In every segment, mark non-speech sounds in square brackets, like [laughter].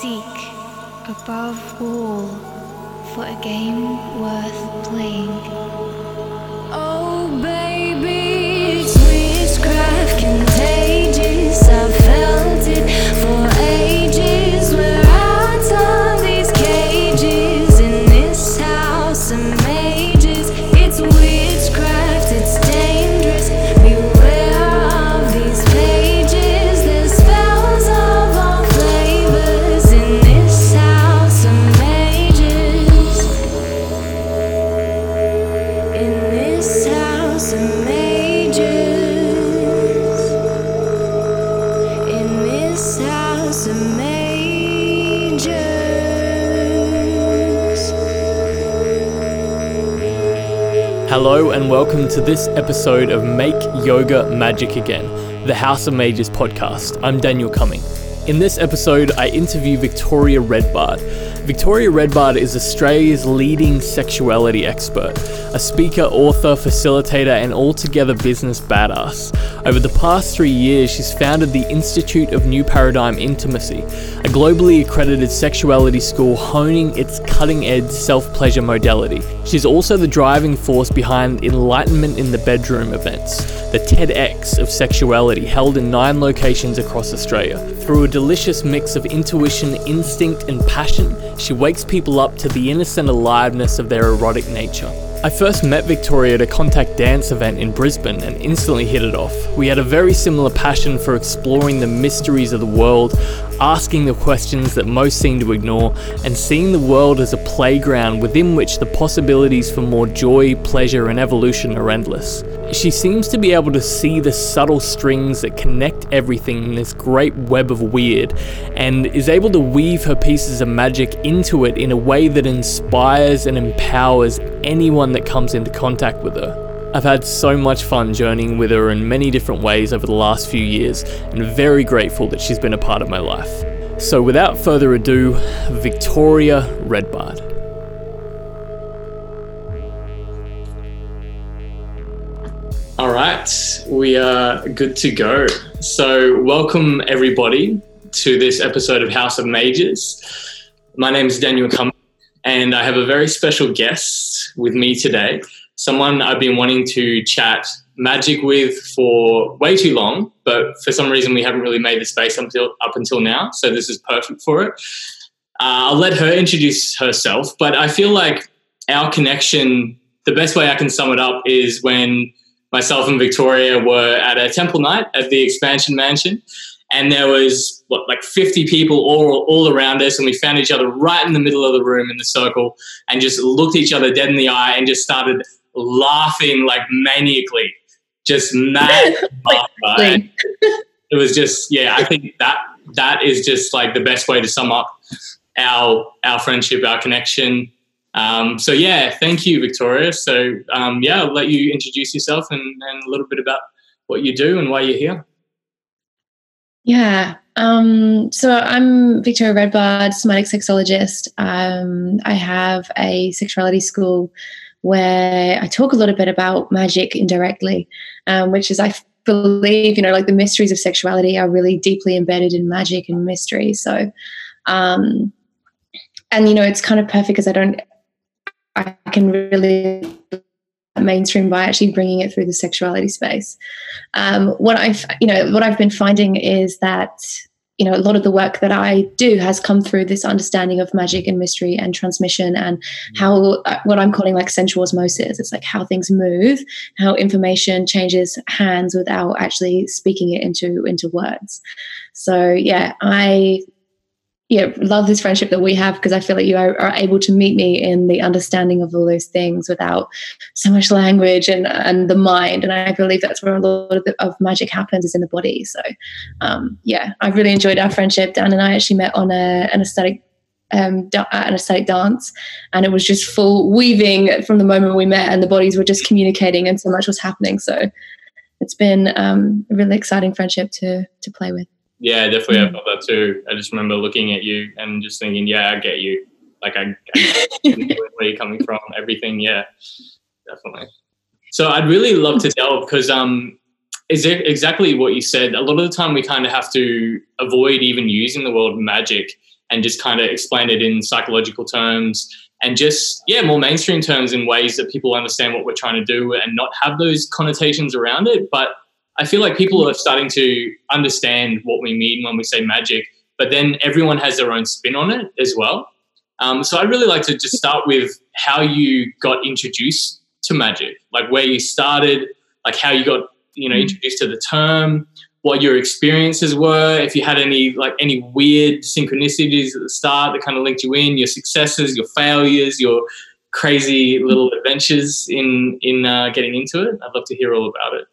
seek above all for a game worth playing. And welcome to this episode of Make Yoga Magic Again, the House of Mages podcast. I'm Daniel Cumming. In this episode, I interview Victoria Redbard. Victoria Redbard is Australia's leading sexuality expert, a speaker, author, facilitator, and altogether business badass. Over the past three years, she's founded the Institute of New Paradigm Intimacy, globally accredited sexuality school honing its cutting edge self pleasure modality. She's also the driving force behind Enlightenment in the Bedroom events, the TEDx of sexuality held in nine locations across Australia. Through a delicious mix of intuition, instinct, and passion, she wakes people up to the innocent aliveness of their erotic nature. I first met Victoria at a contact dance event in Brisbane and instantly hit it off. We had a very similar passion for exploring the mysteries of the world, asking the questions that most seem to ignore, and seeing the world as a playground within which the possibilities for more joy, pleasure, and evolution are endless. She seems to be able to see the subtle strings that connect everything in this great web of weird, and is able to weave her pieces of magic into it in a way that inspires and empowers anyone that comes into contact with her. I've had so much fun journeying with her in many different ways over the last few years, and very grateful that she's been a part of my life. So, without further ado, Victoria Redbard. Right, we are good to go. So, welcome everybody to this episode of House of Mages. My name is Daniel Cummings, and I have a very special guest with me today. Someone I've been wanting to chat magic with for way too long, but for some reason we haven't really made the space until up until now. So this is perfect for it. Uh, I'll let her introduce herself, but I feel like our connection, the best way I can sum it up is when myself and Victoria were at a temple night at the Expansion Mansion, and there was what like 50 people all all around us, and we found each other right in the middle of the room in the circle, and just looked each other dead in the eye and just started laughing like maniacally, just mad. [laughs] laughter. It was just yeah, I think that that is just like the best way to sum up our our friendship, our connection. Um, so yeah, thank you, Victoria. So um, yeah, I'll let you introduce yourself and, and a little bit about what you do and why you're here. Yeah. Um, so I'm Victoria Redbard, somatic sexologist. Um, I have a sexuality school where I talk a little bit about magic indirectly, um, which is I believe you know like the mysteries of sexuality are really deeply embedded in magic and mystery. So, um, and you know it's kind of perfect because I don't I can really mainstream by actually bringing it through the sexuality space. Um, what I've, you know, what I've been finding is that, you know, a lot of the work that I do has come through this understanding of magic and mystery and transmission and how uh, what I'm calling like sensual osmosis. It's like how things move, how information changes hands without actually speaking it into into words. So yeah, I yeah, love this friendship that we have because I feel like you are, are, able to meet me in the understanding of all those things without so much language and and the mind. And I believe that's where a lot of, the, of magic happens is in the body. So, um, yeah, I've really enjoyed our friendship. Dan and I actually met on a, an ecstatic um, da- an ecstatic dance, and it was just full weaving from the moment we met, and the bodies were just communicating, and so much was happening. So, it's been um, a really exciting friendship to to play with. Yeah, definitely. I felt that too. I just remember looking at you and just thinking, yeah, I get you. Like, I, I [laughs] where you're coming from, everything. Yeah, definitely. So I'd really love to delve because um, is it exactly what you said? A lot of the time we kind of have to avoid even using the word magic and just kind of explain it in psychological terms and just yeah more mainstream terms in ways that people understand what we're trying to do and not have those connotations around it but i feel like people are starting to understand what we mean when we say magic but then everyone has their own spin on it as well. Um, so i'd really like to just start with how you got introduced to magic like where you started like how you got you know Mm. introduced to the term what your experiences were if you had any like any weird synchronicities at the start that kind of linked you in your successes your failures your crazy little adventures in in uh, getting into it. I'd love to hear all about it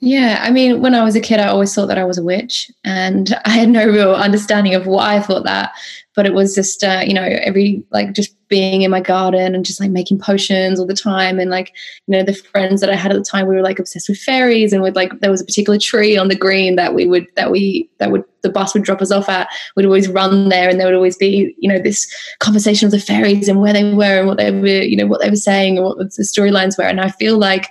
Yeah, I mean, when I was a kid, I always thought that I was a witch, and [laughs] I had no real understanding of why I thought that. But it was just, uh, you know, every like just being in my garden and just like making potions all the time, and like, you know, the friends that I had at the time, we were like obsessed with fairies, and with like there was a particular tree on the green that we would that we that would the bus would drop us off at. We'd always run there, and there would always be, you know, this conversation of the fairies and where they were and what they were, you know, what they were saying and what the storylines were. And I feel like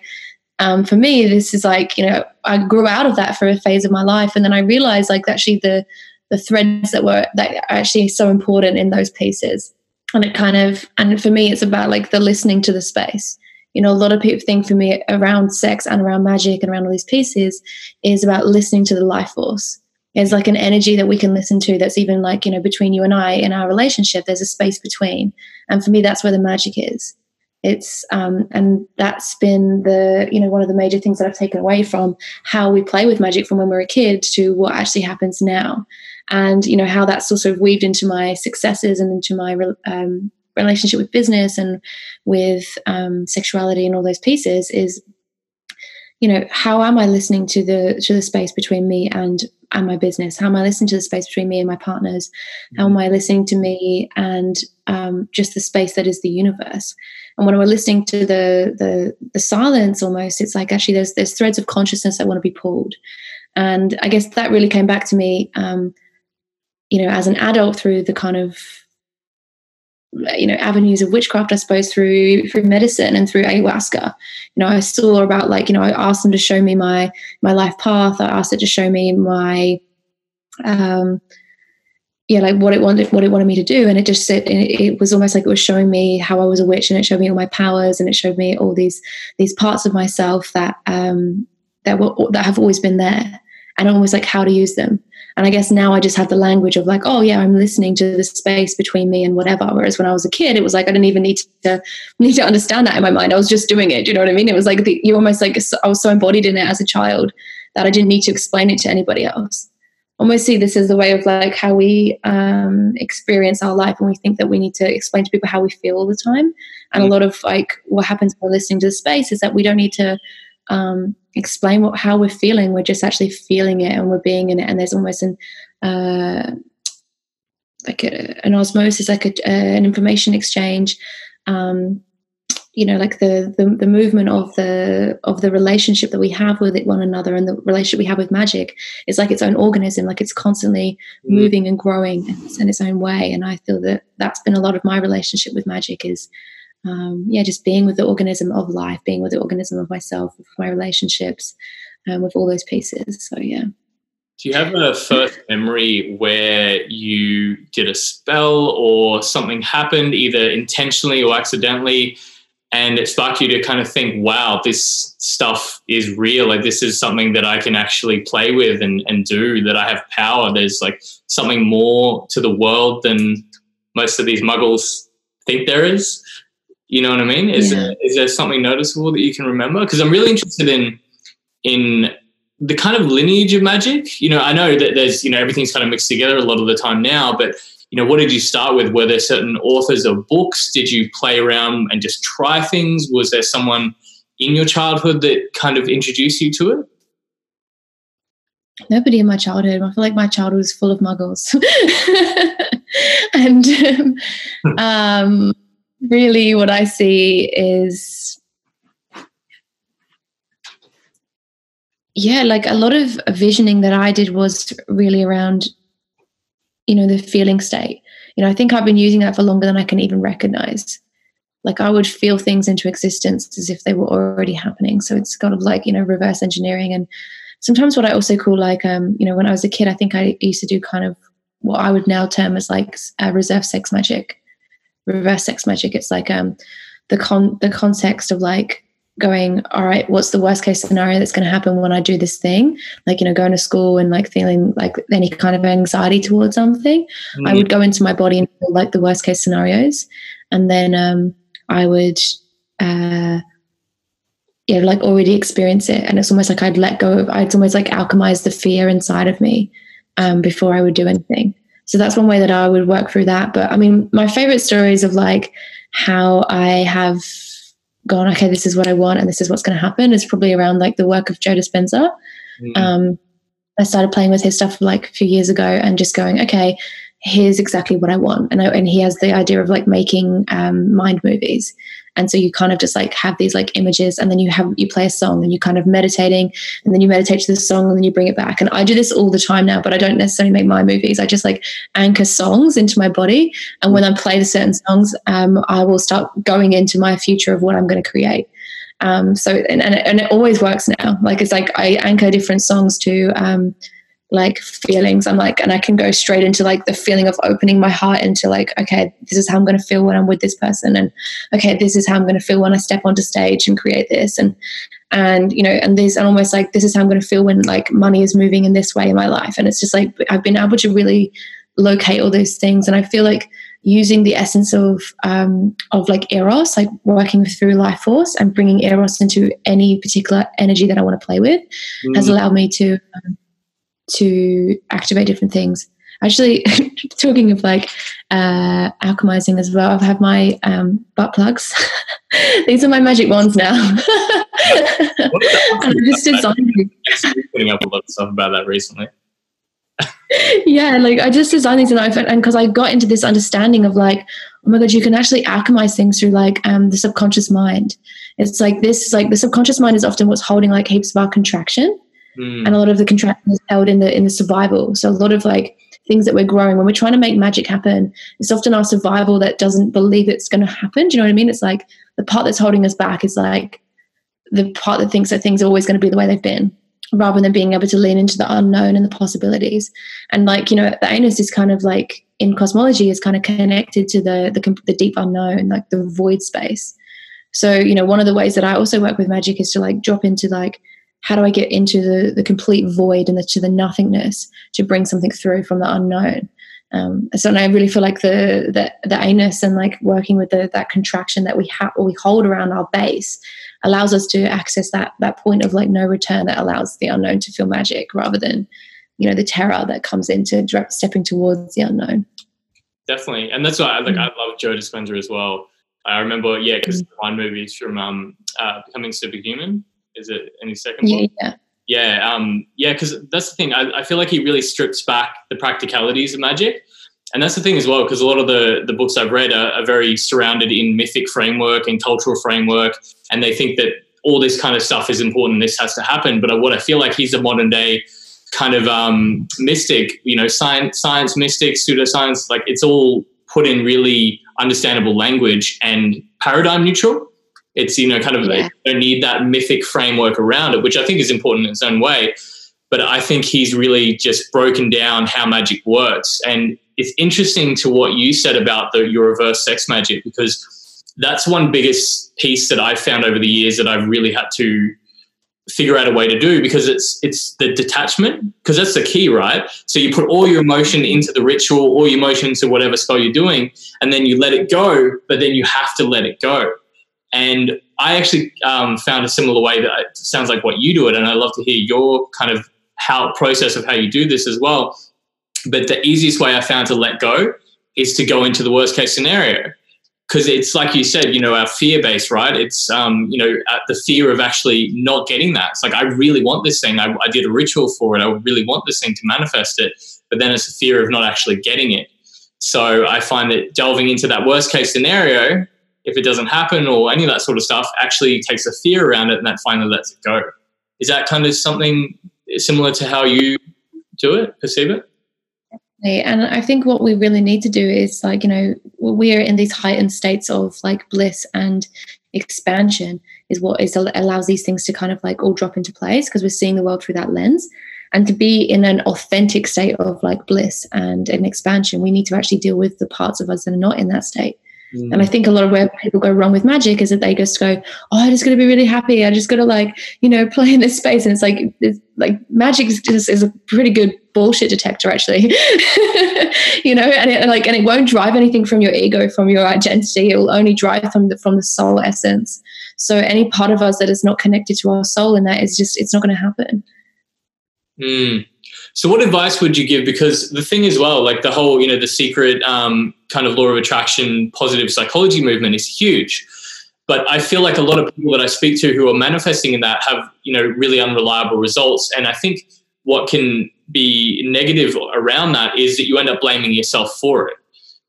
um, for me, this is like, you know, I grew out of that for a phase of my life. And then I realized like actually the, the threads that were that are actually so important in those pieces. And it kind of, and for me, it's about like the listening to the space. You know, a lot of people think for me around sex and around magic and around all these pieces is about listening to the life force. It's like an energy that we can listen to that's even like, you know, between you and I in our relationship, there's a space between. And for me, that's where the magic is it's um, and that's been the you know one of the major things that i've taken away from how we play with magic from when we were a kid to what actually happens now. And you know how that's also weaved into my successes and into my um, relationship with business and with um, sexuality and all those pieces is you know how am i listening to the to the space between me and and my business how am i listening to the space between me and my partners? How am i listening to me and um, just the space that is the universe? And when we're listening to the the the silence almost it's like actually there's there's threads of consciousness that want to be pulled. And i guess that really came back to me um, you know as an adult through the kind of you know avenues of witchcraft i suppose through through medicine and through ayahuasca. You know i saw about like you know i asked them to show me my my life path. I asked it to show me my um yeah like what it wanted what it wanted me to do. And it just said it, it was almost like it was showing me how i was a witch and it showed me all my powers and it showed me all these these parts of myself that um that were that have always been there. And almost like how to use them and I guess now I just have the language of like, oh yeah, I'm listening to the space between me and whatever. Whereas when I was a kid, it was like I didn't even need to [laughs] need to understand that in my mind. I was just doing it. Do you know what I mean? It was like the, you almost like I was so embodied in it as a child that I didn't need to explain it to anybody else. Almost see this as the way of like how we um, experience our life, and we think that we need to explain to people how we feel all the time. And a lot of like what happens when listening to the space is that we don't need to um, explain what how we're feeling. We're just actually feeling it and we're being in it. And there's almost an uh, like a, an osmosis, like a, uh, an information exchange. Um, you know, like the, the the movement of the of the relationship that we have with one another and the relationship we have with magic is like its own organism. Like it's constantly Mm. moving and growing in its own way. And I feel that that's been a lot of my relationship with magic is um, yeah, just being with the organism of life, being with the organism of myself, with my relationships, um, with all those pieces. So yeah. Do you have a first memory where you did a spell or something happened, either intentionally or accidentally, and it sparked you to kind of think, wow, this stuff is real. Like, this is something that I can actually play with and, and do, that I have power. There's like something more to the world than most of these muggles think there is. You know what I mean? Is, Yeah. there, is there something noticeable that you can remember? Because I'm really interested in in the kind of lineage of magic. You know, I know that there's you know everything's kind of mixed together a lot of the time now, but you know, what did you start with? Were there certain authors of books? Did you play around and just try things? Was there someone in your childhood that kind of introduced you to it? Nobody in my childhood. I feel like my childhood was full of muggles. [laughs] and [laughs] um, um, really, what I see is, yeah, like a lot of visioning that I did was really around, you know, the feeling state. You know, I think I've been using that for longer than I can even recognize. Like I would feel things into existence as if they were already happening. So it's kind of like, you know, reverse engineering and sometimes what I also call like um, you know, when I was a kid, I think I used to do kind of what I would now term as like uh, reserve sex magic, reverse sex magic. It's like um, the con the context of like going, all right, what's the worst case scenario that's going to happen when I do this thing? Like, you know, going to school and like feeling like any kind of anxiety towards something. Mm. I would go into my body and feel like the worst case scenarios. And then um, I would, uh, yeah, like already experience it. And it's almost like I'd let go of, I'd almost like alchemize the fear inside of me um, before I would do anything. So that's one way that I would work through that. But I mean, my favorite stories of like how I have gone, okay, this is what I want and this is what's going to happen is probably around like the work of Joe Dispenza. Mm. Um, I started playing with his stuff like a few years ago and just going, okay, here's exactly what I want. And I, and he has the idea of like making um, mind movies and so you kind of just like have these like images and then you have you play a song and you kind of meditating and then you meditate to the song and then you bring it back. And i do this all the time now but i don't necessarily make my movies. I just like anchor songs into my body and when i play the certain songs um, i will start going into my future of what i'm going to create. Um, so and, and, it, and it always works now. Like it's like i anchor different songs to um, like feelings i'm like and i can go straight into like the feeling of opening my heart into like okay this is how i'm going to feel when i'm with this person and okay this is how i'm going to feel when i step onto stage and create this and and you know and this and almost like this is how i'm going to feel when like money is moving in this way in my life and it's just like i've been able to really locate all those things and i feel like using the essence of um, of like eros like working through life force and bringing eros into any particular energy that i want to play with mm. has allowed me to um, to activate different things. Actually, [laughs] talking of like uh, alchemizing as well, I have my um, butt plugs. [laughs] These are my magic wands now. [laughs] and I just designed putting up a lot of stuff about that recently. yeah, like I just designed these and I and because I got into this understanding of like, oh my god, you can actually alchemize things through like um the subconscious mind. It's like this, is like the subconscious mind is often what's holding like heaps of our contraction mm. and a lot of the contraction is held in the in the survival. So a lot of like things that we're growing when we're trying to make magic happen, it's often our survival that doesn't believe it's going to happen. Do you know what I mean? It's like the part that's holding us back is like the part that thinks that things are always going to be the way they've been rather than being able to lean into the unknown and the possibilities. And like, you know, the anus is kind of like in cosmology is kind of connected to the, the, the deep unknown, like the void space. So, you know, one of the ways that I also work with magic is to like drop into like how do I get into the, the complete void and the, to the nothingness to bring something through from the unknown? Um, so I really feel like the, the the anus and like working with the, that contraction that we have we hold around our base allows us to access that that point of like no return that allows the unknown to feel magic rather than you know the terror that comes into stepping towards the unknown. Definitely, and that's why I like. Mm. I love Joe Dispenza as well. I remember, yeah, because mm. one movies from um, uh, Becoming Superhuman is it any second yeah, Yeah. Yeah, um, yeah, because that's the thing. I, I feel like he really strips back the practicalities of magic, and that's the thing as well. Because a lot of the the books I've read are, are very surrounded in mythic framework and cultural framework, and they think that all this kind of stuff is important. This has to happen. But what I feel like he's a modern day kind of um, mystic. You know, science, science mystic, pseudoscience. Like it's all put in really understandable language and paradigm neutral. It's you know kind of yeah. don't need that mythic framework around it, which I think is important in its own way. But I think he's really just broken down how magic works, and it's interesting to what you said about the your reverse sex magic because that's one biggest piece that I've found over the years that I've really had to figure out a way to do because it's it's the detachment because that's the key right so you put all your emotion into the ritual all your emotion into whatever spell you're doing and then you let it go but then you have to let it go and I actually um, found a similar way that sounds like what you do it. And I'd love to hear your kind of how process of how you do this as well. But the easiest way I found to let go is to go into the worst case scenario. Because it's like you said, you know, our fear base, right? It's, um, you know, the fear of actually not getting that. It's like, I really want this thing. I, I did a ritual for it. I really want this thing to manifest it. But then it's a fear of not actually getting it. So I find that delving into that worst case scenario if it doesn't happen or any of that sort of stuff, actually takes a fear around it and that finally lets it go. Is that kind of something similar to how you do it, perceive it? And I think what we really need to do is like, you know, we're in these heightened states of like bliss and expansion is what is allows these things to kind of like all drop into place because we're seeing the world through that lens. And to be in an authentic state of like bliss and an expansion, we need to actually deal with the parts of us that are not in that state. Mm. And I think a lot of where people go wrong with magic is that they just go, "Oh, I just got to be really happy. I just got to like, you know, [laughs] play in this space." And it's like, it's like magic is just is a pretty good bullshit detector, actually. [laughs] you know, and it like, and it won't drive anything from your ego, from your identity. It will only drive from the from the soul essence. So any part of us that is not connected to our soul in that is just, it's not going to happen. Mm. So, what advice would you give? Because the thing as well, like the whole, you know, the secret um, kind of law of attraction, positive psychology movement is huge. But I feel like a lot of people that I speak to who are manifesting in that have, you know, really unreliable results. And I think what can be negative around that is that you end up blaming yourself for it.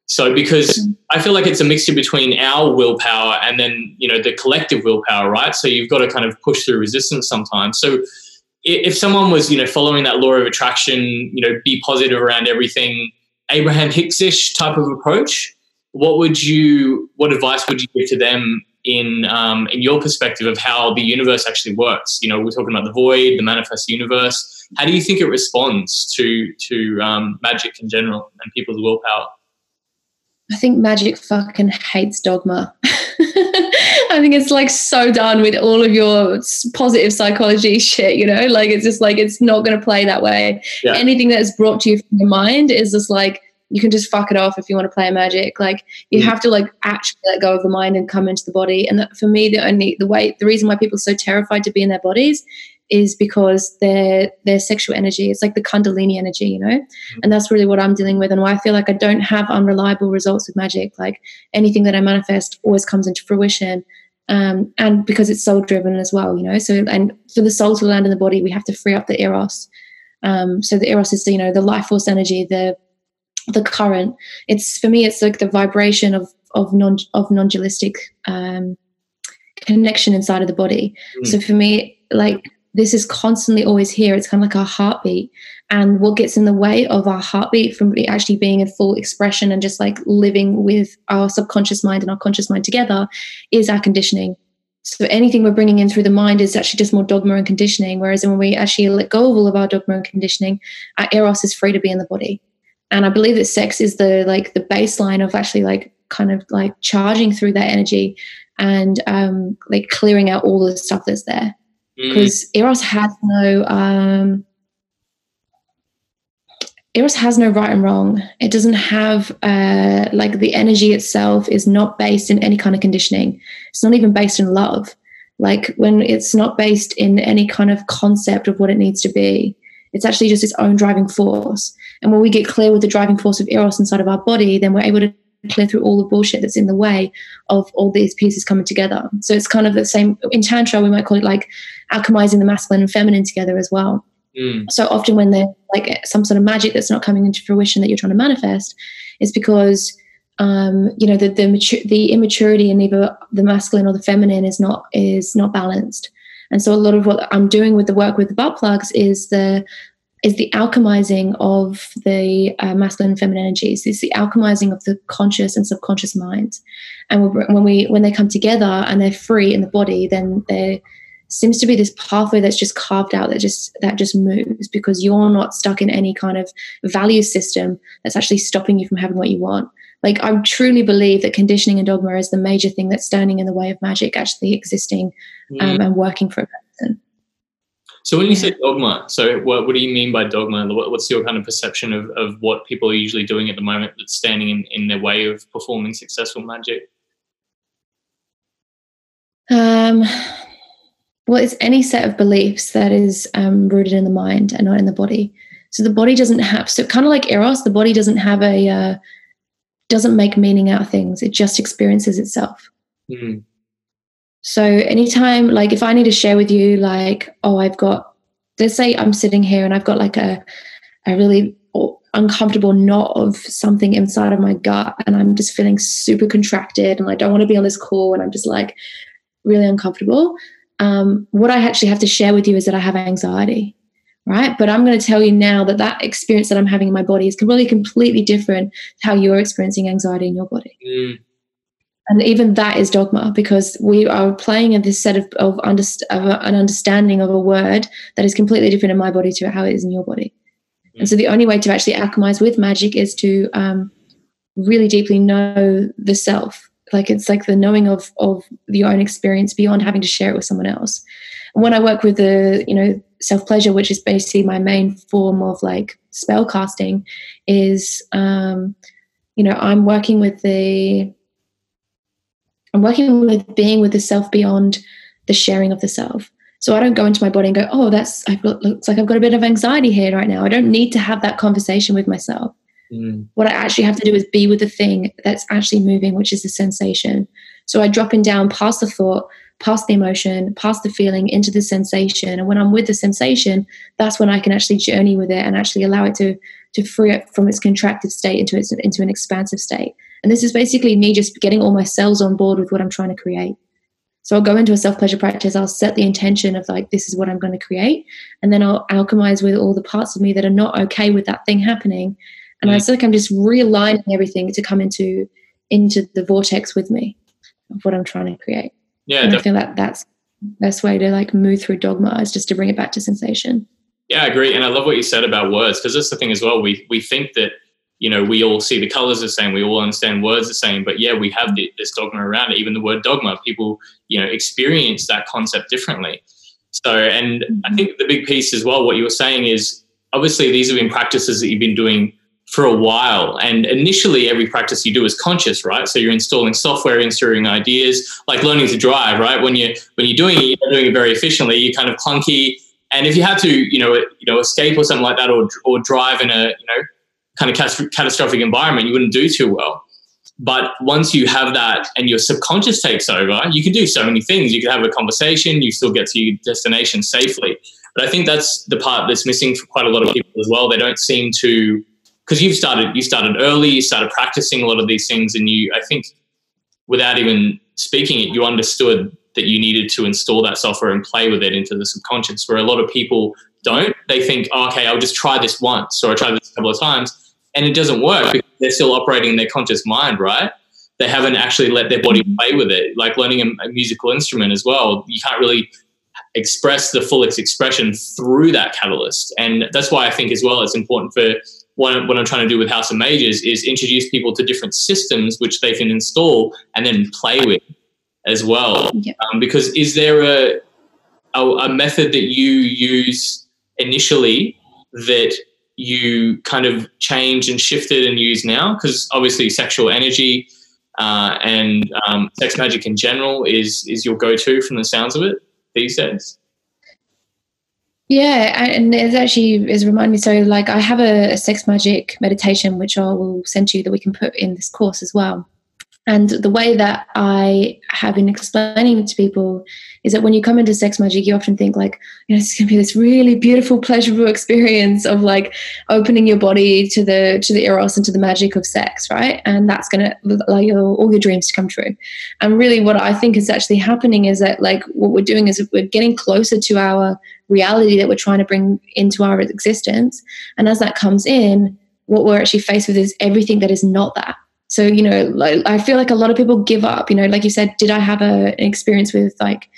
So because. I feel like it's a mixture between our willpower and then, you know, the collective willpower, right? So you've got to kind of push through resistance sometimes. So if someone was, you know, following that law of attraction, you know, be positive around everything, Abraham Hicks-ish type of approach, what would you, what advice would you give to them in um, in your perspective of how the universe actually works? You know, we're talking about the void, the manifest universe. How do you think it responds to to um, magic in general and people's willpower? I think magic fucking hates dogma. [laughs] I think it's like so done with all of your positive psychology [laughs] shit, you know? Like it's just like it's not going to play that way. Yeah. Anything that is brought to you from your mind is just like you can just fuck it off if you want to play magic. Like you mm. have to like actually let go of the mind and come into the body. And that, for me, the only the way the reason why people are so terrified to be in their bodies is because their their sexual energy it's like the kundalini energy you know? Mm-hmm. and that's really what i'm dealing with and why i feel like i don't have unreliable results with magic. Like anything that i manifest always comes into fruition um, and because it's soul driven as well you know? So and for the soul to land in the body we have to free up the eros. Um, so the eros is you know the life force energy the the current. It's for me it's like the vibration of of non of non-dualistic um, connection inside of the body. Mm. so for me like this is constantly always here. It's kind of like our heartbeat. And what gets in the way of our heartbeat from actually being in full expression and just like living with our subconscious mind and our conscious mind together is our conditioning. So anything we're bringing in through the mind is actually just more dogma and conditioning. Whereas when we actually let go of all of our dogma and conditioning, our eros is free to be in the body. And I believe that sex is the like the baseline of actually like kind of like charging through that energy and um, like clearing out all the stuff that's there because mm. Eros has no um, Eros has no right and wrong. It doesn't have uh, like the energy itself is not based in any kind of conditioning. It's not even based in love. Like when it's not based in any kind of concept of what it needs to be, it's actually just its own driving force. And when we get clear with the driving force of Eros inside of our body, then we're able to clear through all the bullshit that's in the way of all these pieces coming together. So it's kind of the same in Tantra, we might call it like alchemizing the masculine and feminine together as well. Mm. So often when there's like some sort of magic that's not coming into fruition that you're trying to manifest, is because um, you know the the, mature, the immaturity in either the masculine or the feminine is not is not balanced. And so a lot of what I'm doing with the work with the butt plugs is the is the alchemizing of the uh, masculine and feminine energies. It's the alchemizing of the conscious and subconscious minds. And when we when they come together and they're free in the body, then there seems to be this pathway that's just carved out that just that just moves because you're not stuck in any kind of value system that's actually stopping you from having what you want. Like I truly believe that conditioning and dogma is the major thing that's standing in the way of magic actually existing um, mm. and working for a person. So when you say dogma, so what, what do you mean by dogma? what's your kind of perception of, of what people are usually doing at the moment that's standing in, in their way of performing successful magic? Um, well, it's any set of beliefs that is um, rooted in the mind and not in the body. So the body doesn't have, so kind of like Eros, the body doesn't have a, uh, doesn't make meaning out of things. It just experiences itself. Mm. So anytime, like if I need to share with you, like, oh, I've got, let's say I'm sitting here and I've got like a, a really uncomfortable knot of something inside of my gut and I'm just feeling super contracted and I don't want to be on this call and I'm just like really uncomfortable. Um, what I actually have to share with you is that I have anxiety, right? But I'm going to tell you now that that experience that I'm having in my body is really completely different to how you're experiencing anxiety in your body. Mm. And even that is dogma because we are playing in this set of, of, of a, an understanding of a word that is completely different in my body to how it is in your body. And so the only way to actually alchemize with magic is to um, really deeply know the self. Like it's like the knowing of of your own experience beyond having to share it with someone else. And when i work with the you know self pleasure which is basically my main form of like spell casting is um you know i'm working with the i'm working with being with the self beyond the sharing of the self so i don't go into my body and go oh that's i looks like i've got a bit of anxiety here right now i don't need to have that conversation with myself Mm. what I actually have to do is be with the thing that's actually moving, which is the sensation. So I drop in down past the thought, past the emotion, past the feeling into the sensation. And when I'm with the sensation, that's when I can actually journey with it and actually allow it to to free it from its contracted state into its into an expansive state. And this is basically me just getting all my cells on board with what I'm trying to create. So I'll go into a self pleasure practice. I'll set the intention of like, this is what I'm going to create. And then I'll alchemize with all the parts of me that are not okay with that thing happening and I mm. feel like I'm just realigning everything to come into into the vortex with me of what I'm trying to create. Yeah, and I feel that that's the best way to like move through dogma is just to bring it back to sensation. yeah, I agree. And I love what you said about words because that's the thing as well. We we think that you know we all see the colors the same, we all understand words the same, but yeah, we have this dogma around it. Even the word dogma, people you know experience that concept differently. So, and I think the big piece as well, what you were saying is obviously these have been practices that you've been doing for a while. And initially, every practice you do is conscious, right? So you're installing software, installing ideas, like learning to drive, right? When you when you're doing it, you're doing it very efficiently. You're kind of clunky, and if you had to, you know, you know, escape or something like that, or or drive in a you know kind of catastrophic environment, you wouldn't do too well. But once you have that and your subconscious takes over, you can do so many things. You can have a conversation, you still get to your destination safely. But I think that's the part that's missing for quite a lot of people as well. They don't seem to because you've started you started early you started practicing a lot of these things and you i think without even speaking it you understood that you needed to install that software and play with it into the subconscious where a lot of people don't they think oh, okay i'll just try this once or i try this a couple of times and it doesn't work because they're still operating in their conscious mind right? They haven't actually let their body play with it like learning a, a musical instrument as well. You can't really express the full expression through that catalyst. And that's why i think as well it's important for what, what I'm trying to do with House of Mages is introduce people to different systems which they can install and then play with as well. Yeah. Um, because is there a, a, a method that you use initially that you kind of changed and shifted and use now? Because obviously, sexual energy uh, and um, sex magic in general is is your go to from the sounds of it these days. Yeah, and it's actually is remind me. So, like, I have a, a sex magic meditation which I will send to you that we can put in this course as well. And the way that I have been explaining to people is that when you come into sex magic, you often think like, you know, it's going to be this really beautiful, pleasurable [laughs] experience of like opening your body to the to the eros and to the magic of sex, right? And that's going to allow your, all your dreams to come true. And really, what I think is actually happening is that like what we're doing is we're getting closer to our reality that we're trying to bring into our existence. And as that comes in, what we're actually faced with is everything that is not that so you know like, i feel like a lot of people give up you know like you said did i have a, an experience with like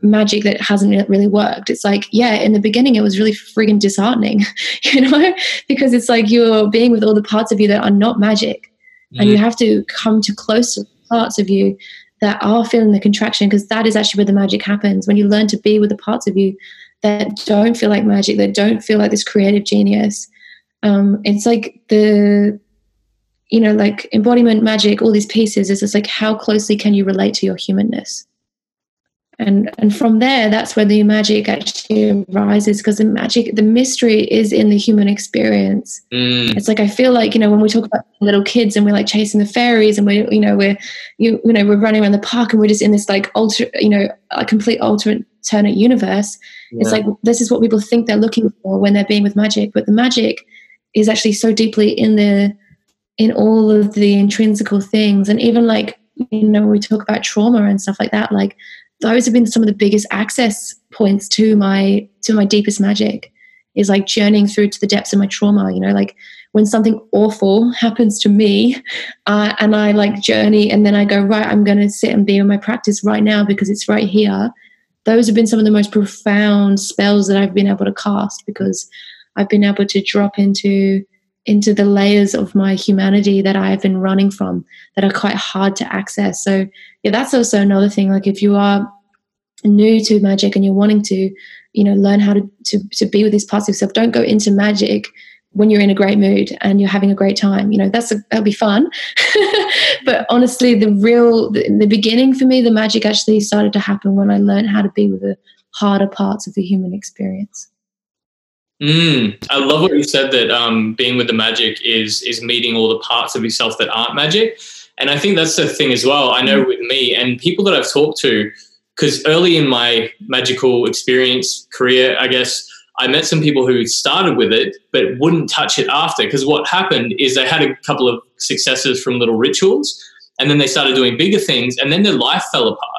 magic that hasn't really worked? It's like yeah in the beginning it was really friggin disheartening [laughs] you know because it's like you're being with all the parts of you that are not magic. Mm-hmm. and you have to come to closer parts of you that are feeling the contraction because that is actually where the magic happens. When you learn to be with the parts of you that don't feel like magic that don't feel like this creative genius um, it's like the you know, like embodiment magic, all these pieces is just like how closely can you relate to your humanness? And and from there, that's where the magic actually arises because the magic, the mystery is in the human experience. Mm. It's like I feel like, you know, when we talk about little kids and we're like chasing the fairies and we're, you know, we're you, you know, we're running around the park and we're just in this like alter, you know, a complete alternate alternate universe. Yeah. It's like this is what people think they're looking for when they're being with magic, but the magic is actually so deeply in the in all of the intrinsical things. And even like you know we talk about trauma and stuff like that like those have been some of the biggest access points to my to my deepest magic is like journeying through to the depths of my trauma you know? Like when something awful happens to me uh, and i like journey and then i go right i'm going to sit and be in my practice right now because it's right here those have been some of the most profound spells that i've been able to cast because i've been able to drop into into the layers of my humanity that I've been running from that are quite hard to access. So yeah, that's also another thing. Like if you are new to magic and you're wanting to, you know, learn how to to, to be with these parts of yourself, don't go into magic when you're in a great mood and you're having a great time. You know, that's a, that'll be fun. [laughs] but honestly, the real the, the beginning for me, the magic actually started to happen when I learned how to be with the harder parts of the human experience. Mm, I love what you said that um, being with the magic is is meeting all the parts of yourself that aren't magic, and I think that's the thing as well. I know with me and people that I've talked to, because early in my magical experience career, I guess I met some people who started with it but wouldn't touch it after. Because what happened is they had a couple of successes from little rituals, and then they started doing bigger things, and then their life fell apart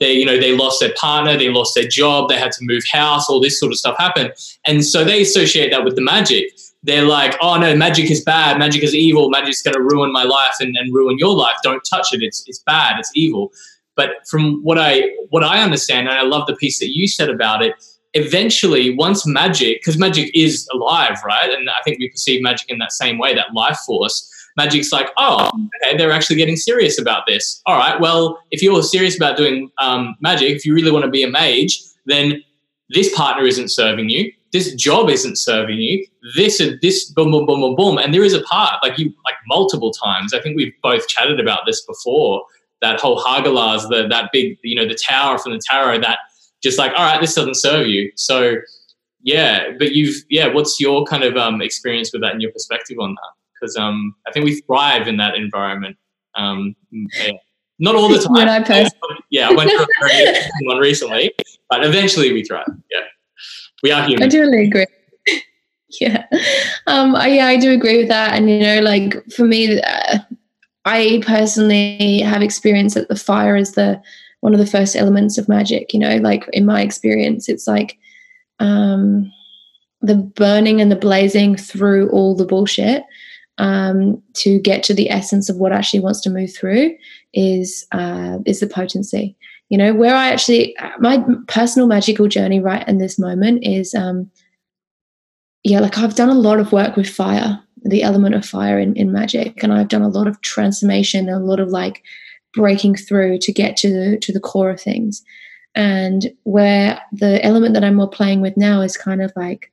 they you know they lost their partner they lost their job they had to move house all this sort of stuff happened. And so they associate that with the magic. They're like oh no magic is bad. Magic is evil. Magic's going to ruin my life and, and ruin your life. Don't touch it. It's, it's bad. It's evil. But from what i what i understand and i love the piece that you said about it eventually once magic because magic is alive right? And i think we perceive magic in that same way that life force Magic's like, oh, okay, they're actually getting serious about this. All right, well, if you're serious about doing um, magic, if you really want to be a mage, then this partner isn't serving you. This job isn't serving you. This and this, boom, boom, boom, boom, boom. And there is a part, like you, like multiple times. I think we've both chatted about this before. That whole Hagalaz, the that big, you know, the tower from the tarot. That just like, all right, this doesn't serve you. So, yeah. But you've, yeah. What's your kind of um, experience with that and your perspective on that? Because um, I think we thrive in that environment. Um, yeah. Not all the [laughs] time. when I post. [laughs] Yeah, I went through a very one recently, but eventually we thrive. Yeah, we are human. I totally agree. [laughs] yeah, um, I, yeah, I do agree with that. And you know, like for me, uh, I personally have experienced that the fire is the one of the first elements of magic. You know, like in my experience, it's like um, the burning and the blazing through all the bullshit um, to get to the essence of what actually wants to move through is uh, is the potency. You know, where I actually my personal magical journey right in this moment is, um, yeah, like I've done a lot of work with fire, the element of fire in, in magic, and I've done a lot of transformation, a lot of like breaking through to get to the to the core of things. And where the element that I'm more playing with now is kind of like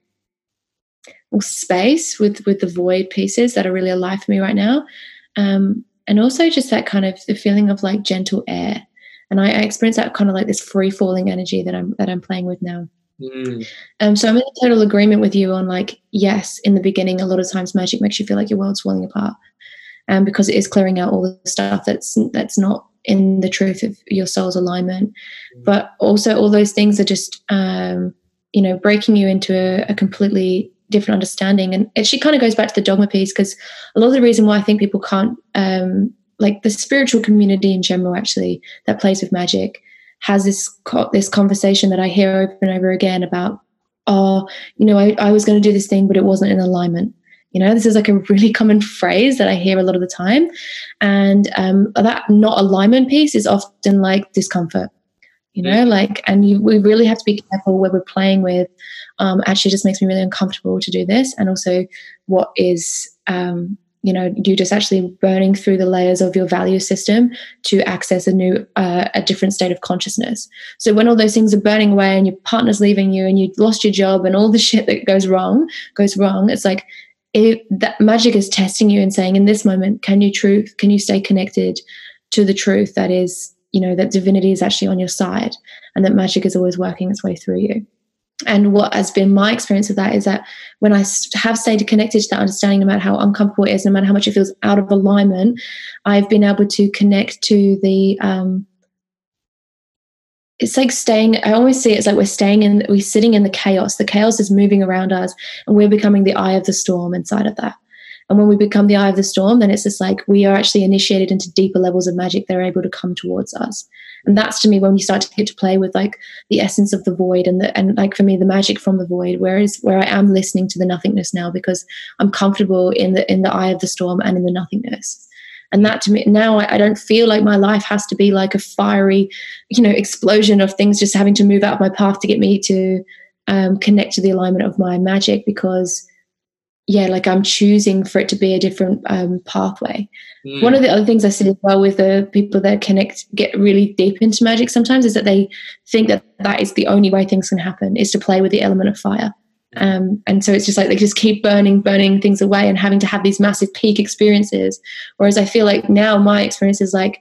space with with the void pieces that are really alive for me right now um, and also just that kind of the feeling of like gentle air and I, I experience that kind of like this free falling energy that i'm that i'm playing with now mm. um, so i'm in total agreement with you on like yes in the beginning a lot of times magic makes you feel like your world's falling apart um, because it is clearing out all the stuff that's that's not in the truth of your soul's alignment mm. but also all those things are just um, you know breaking you into a, a completely different understanding. And it actually kind of goes back to the dogma piece because a lot of the reason why I think people can't, um, like the spiritual community in general, actually that plays with magic, has this co- this conversation that I hear over and over again about, oh, you know, I, I was going to do this thing, but it wasn't in alignment. You know, this is like a really [laughs] common phrase that I hear a lot of the time, and um, that not alignment piece is often like discomfort you know like and you, we really have to be careful where we're playing with um, actually just makes me really uncomfortable to do this and also what is um, you know you just actually burning through the layers of your value system to access a new uh, a different state of consciousness. So when all those things are burning away and your partner's leaving you and you lost your job and all the [laughs] shit that goes wrong goes wrong it's like it, that magic is testing you and saying in this moment can you truth can you stay connected to the truth that is you know that divinity is actually on your side and that magic is always working its way through you and what has been my experience of that is that when I have stayed connected to that understanding, no matter how uncomfortable it is, no matter how much it feels out of alignment, I've been able to connect to the. Um, it's like staying. I always see it's like we're staying in, we're sitting in the chaos. The chaos is moving around us, and we're becoming the eye of the storm inside of that. And when we become the eye of the storm, then it's just like we are actually initiated into deeper levels of magic that are able to come towards us. And that's to me when you start to get to play with like the essence of the void and the and like for me the magic from the void, whereas where I am listening to the nothingness now because I'm comfortable in the in the eye of the storm and in the nothingness. And that to me now I, I don't feel like my life has to be like a fiery, you know, explosion of things just having to move out of my path to get me to um, connect to the alignment of my magic because yeah, like I'm choosing for it to be a different um, pathway. Mm. One of the other things I see as well with the people that connect, get really deep into magic sometimes is that they think that that is the only way things can happen is to play with the element of fire. Um, and so it's just like they just keep burning, burning things away and having to have these massive peak experiences. Whereas I feel like now my experience is like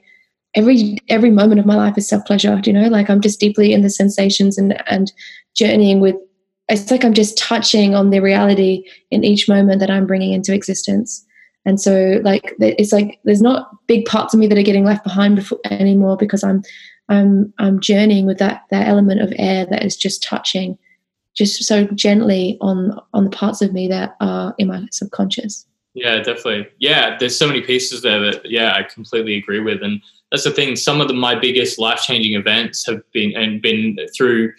every every moment of my life is self pleasure. You know, like I'm just deeply in the sensations and and journeying with it's like I'm just touching on the reality in each moment that I'm bringing into existence. And so, like, it's like there's not big parts of me that are getting left behind before, anymore because I'm, I'm, I'm journeying with that that element of air that is just touching, just so gently on on the parts of me that are in my subconscious. Yeah, definitely. Yeah, there's so many pieces there that yeah, I completely agree with, and that's the thing. Some of the, my biggest life changing events have been and been through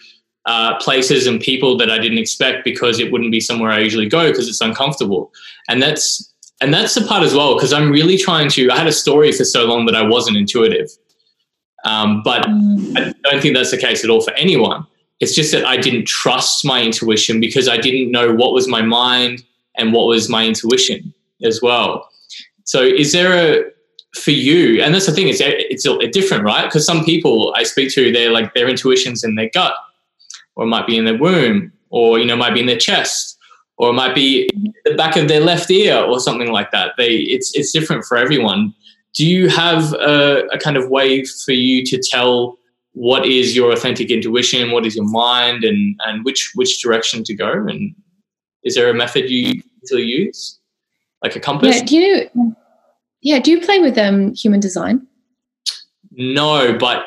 uh, places and people that I didn't expect because it wouldn't be somewhere I usually go because it's uncomfortable. And that's and that's the part as well because I'm really trying to. I had a story for so long that I wasn't intuitive, um, but mm. I don't think that's the case at all for anyone. It's just that I didn't trust my intuition because I didn't know what was my mind and what was my intuition as well. So, is there a for you? And that's the thing; it's it's different, right? Because some people I speak to, they're like their intuitions and their gut or it might be in their womb, or you know, might be in their chest, or it might be the back of their left ear, or something like that. They, it's it's different for everyone. Do you have a, a kind of way for you to tell what is your authentic intuition, what is your mind, and and which which direction to go? And is there a method you still use, like a compass? Yeah. Do you? Yeah. Do you play with um human design? No, but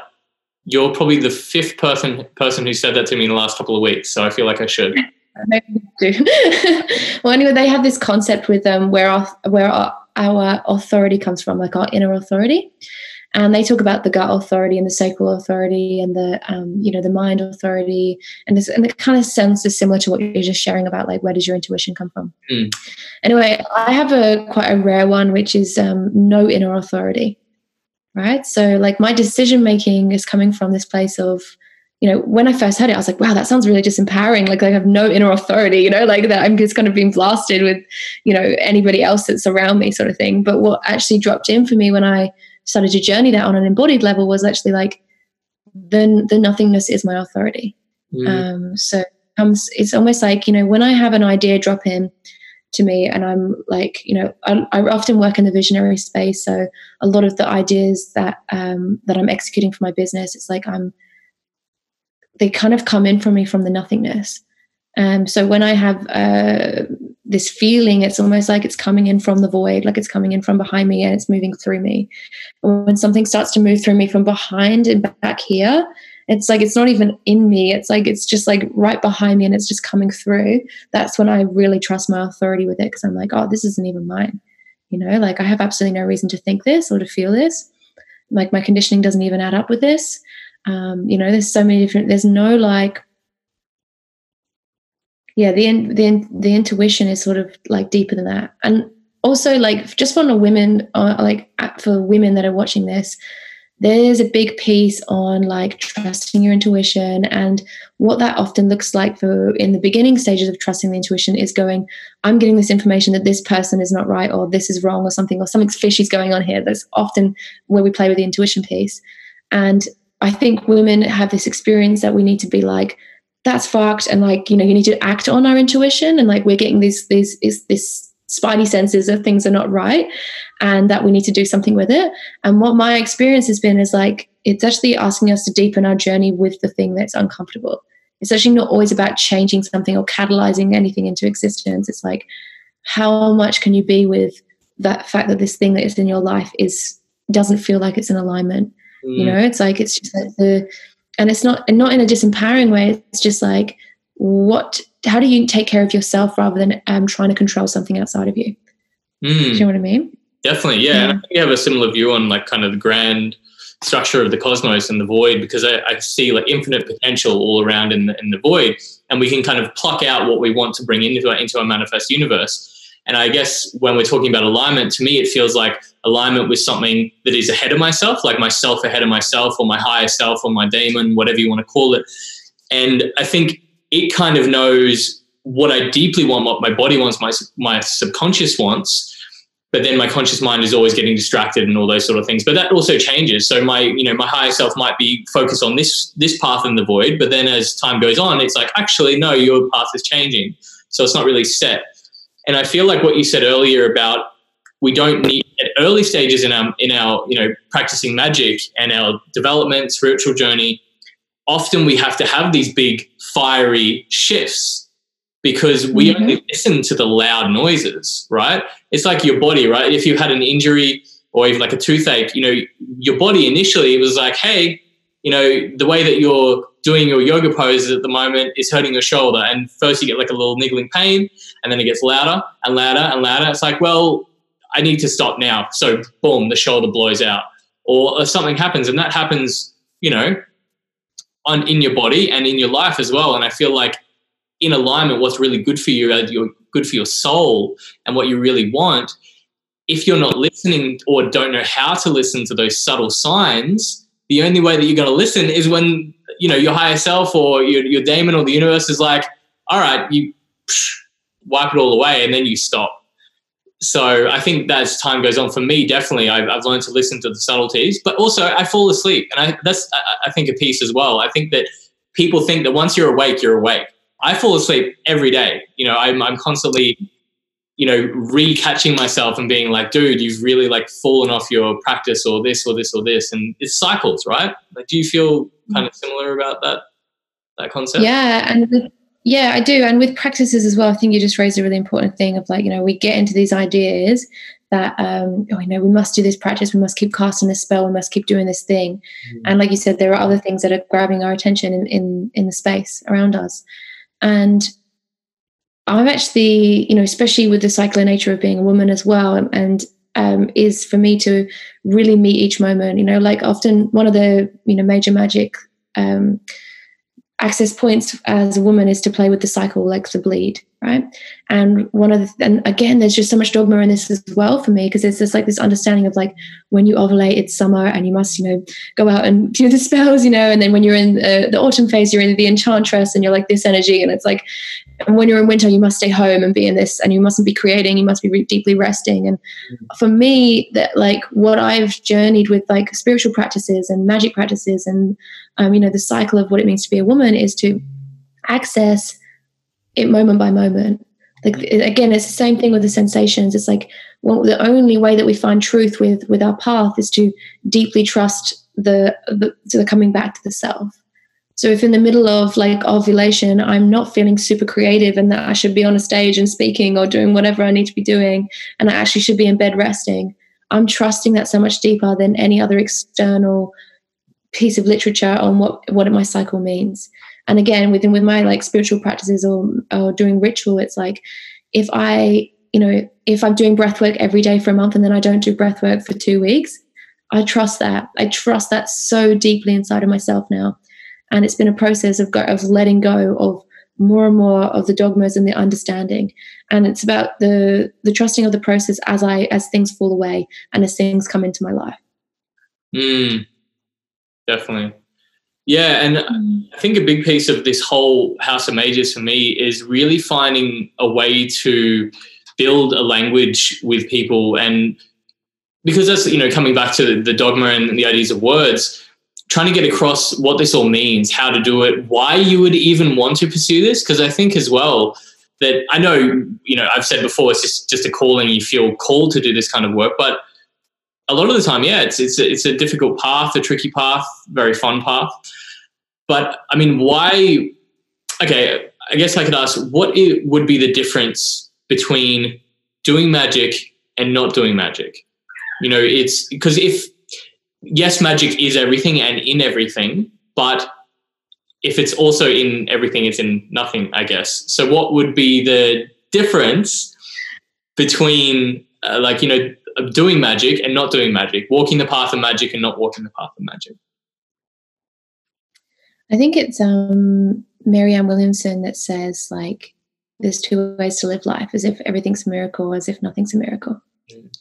you're probably the fifth person person who said that to me in the last couple of weeks. So I feel like I should. [laughs] Maybe do. [laughs] well, anyway, they have this concept with them um, where our, where our, our authority comes from, like our inner authority, and they talk about the gut authority and the sacral authority and the um, you know the mind authority, and this and it kind of sounds is similar to what you're just sharing about, like where does your intuition come from? Mm. Anyway, I have a quite a rare one, which is um, no inner authority right? So like my decision making is coming from this place of you know when i first heard it i was like wow that sounds really disempowering like i have no inner authority you know like that i'm just kind of being blasted with you know anybody else that's around me sort of thing. But what actually dropped in for me when i started to journey that on an embodied level was actually like then the nothingness is my authority. Mm. um so comes it's almost like you know when i have an idea drop in to me and i'm like you know I, I, often work in the visionary space so a lot of the ideas that um, that i'm executing for my business it's like i'm they kind of come in from me from the nothingness. Um, so when i have uh, this feeling it's almost like it's coming in from the void like it's coming in from behind me and it's moving through me. When something starts to move through me from behind and back here it's like it's not even in me. It's like it's just like right behind me and it's just coming through. That's when i really trust my authority with it because i'm like oh this isn't even mine. You know like i have absolutely no reason to think this or to feel this. Like my conditioning doesn't even add up with this. Um, you know there's so many different there's no like yeah the the the intuition is sort of like deeper than that. And also like just for the women uh, like for women that are watching this there's a big piece on like trusting your intuition and what that often looks like for in the beginning stages of trusting the intuition is going i'm getting this information that this person is not right or this is wrong or something or something fishy's going on here. That's often where we play with the intuition piece. And i think women have this experience that we need to be like that's fucked and like you know you need to act on our intuition and like we're getting these these is this spidey senses of things are not right and that we need to do something with it. And what my experience has been is like, it's actually asking us to deepen our journey with the thing that's uncomfortable. It's actually not always about changing something or catalyzing anything into existence. It's like, how much can you be with that fact that this thing that is in your life is doesn't feel like it's in alignment? Mm. You know, it's like it's just like the and it's not and not in a disempowering way. It's just like what how do you take care of yourself rather than um, trying to control something outside of you Mm. Do you know what I mean? Definitely, yeah. And I think you have a similar view on like kind of the grand structure of the cosmos and the void because I, I see like infinite potential all around in the in the void, and we can kind of pluck out what we want to bring into our, into our manifest universe. And I guess when we're talking about alignment, to me, it feels like alignment with something that is ahead of myself, like myself ahead of myself, or my higher self, or my daemon, whatever you want to call it. And I think it kind of knows what I deeply want, what my body wants, my my subconscious wants, but then my conscious mind is always getting distracted and all those sort of things. But that also changes. So my you know my higher self might be focused on this this path in the void but then as time goes on it's like actually no your path is changing. So it's not really set. And i feel like what you said earlier about we don't need at early stages in our in our you know practicing magic and our development spiritual journey often we have to have these big fiery shifts because we Mhm. only listen to the loud noises, right? It's like your body, right? If you had an injury or even like a toothache, you know, your body initially was like, hey, you know, the way that you're doing your yoga poses at the moment is hurting your shoulder. And first you get like a little niggling pain, and then it gets louder and louder and louder. It's like, well, I need to stop now. So boom, the shoulder blows out. Or, or something happens, and that happens, you know, on in your body and in your life as well. And I feel like in alignment, what's really good for you, uh, you're good for your soul, and what you really want. If you're not listening or don't know how to listen to those subtle signs, the only way that you're going to listen is when you know your higher self or your, your daemon or the universe is like, "All right, you psh, wipe it all away," and then you stop. So I think as time goes on, for me, definitely, I've, I've learned to listen to the subtleties, but also I fall asleep, and I, that's I, I think a piece as well. I think that people think that once you're awake, you're awake. I fall asleep every day. You know, I'm, I'm constantly, you know, re-catching myself and being like, dude, you've really like fallen off your practice or this or this or this. And it's cycles, right? Like, do you feel kind of similar about that, that concept? Yeah, and yeah, I do. And with practices as well, I think you just raised a really important thing of like, you know, we get into these ideas that, um, oh, you know, we must do this practice, we must keep casting this spell, we must keep doing this thing. And like you said, there are other things that are grabbing our attention in, in, in the space around us. And I'm actually, you know, especially with the cycler nature of being a woman as well, and, and um, is for me to really meet each moment. You know, like often one of the you know major magic um, access points as a woman is to play with the cycle, like the bleed, right? And one of the, and again, there's just so much dogma in this as well for me because it's just like this understanding of like when you ovulate, it's summer and you must, you know, go out and do the [laughs] spells, you know, and then when you're in the, the autumn phase, you're in the enchantress and you're like this energy, and it's like, and when you're in winter, you must stay home and be in this, and you mustn't be creating, you must be re- deeply resting. And for me, that like what I've journeyed with, like spiritual practices and magic practices, and um, you know, the cycle of what it means to be a woman is to access it moment by moment. Like mm. again, it's the same thing with the sensations. It's like well, the only way that we find truth with with our path is to deeply trust the the, to the coming back to the self. So if in the middle of like ovulation, I'm not feeling super creative and that I should be on a stage and speaking or doing whatever I need to be doing, and I actually should be in bed resting, I'm trusting that so much deeper than any other external piece of literature on what what my cycle means. And again, within with my like spiritual practices or or doing ritual, it's like if I you know if I'm doing breath work every day for a month and then I don't do breath work for two weeks, I trust that. I trust that so deeply inside of myself now and it's been a process of go, of letting go of more and more of the dogmas and the understanding and it's about the the trusting of the process as i as things fall away and as things come into my life Mm, definitely. Yeah, and mm. I think a big piece of this whole House of Mages for me is really finding a way to build a language with people, and because that's you know coming back to the dogma and the ideas of words, trying to get across what this all means, how to do it, why you would even want to pursue this, because I think as well that I know you know I've said before it's just just a calling, you feel called to do this kind of work, but a lot of the time, yeah, it's it's a, it's a difficult path, a tricky path, very fun path. But I mean, why? Okay, I guess I could ask, what i would be the difference between doing magic and not doing magic? You know, it's because if yes, magic is everything and in everything, but if it's also in everything, it's in nothing, I guess. So, what would be the difference between uh, like you know doing magic and not doing magic, walking the path of magic and not walking the path of magic? I think it's um, Marianne Williamson that says like there's two ways to live life: as if everything's a miracle, as if nothing's a miracle. Mm.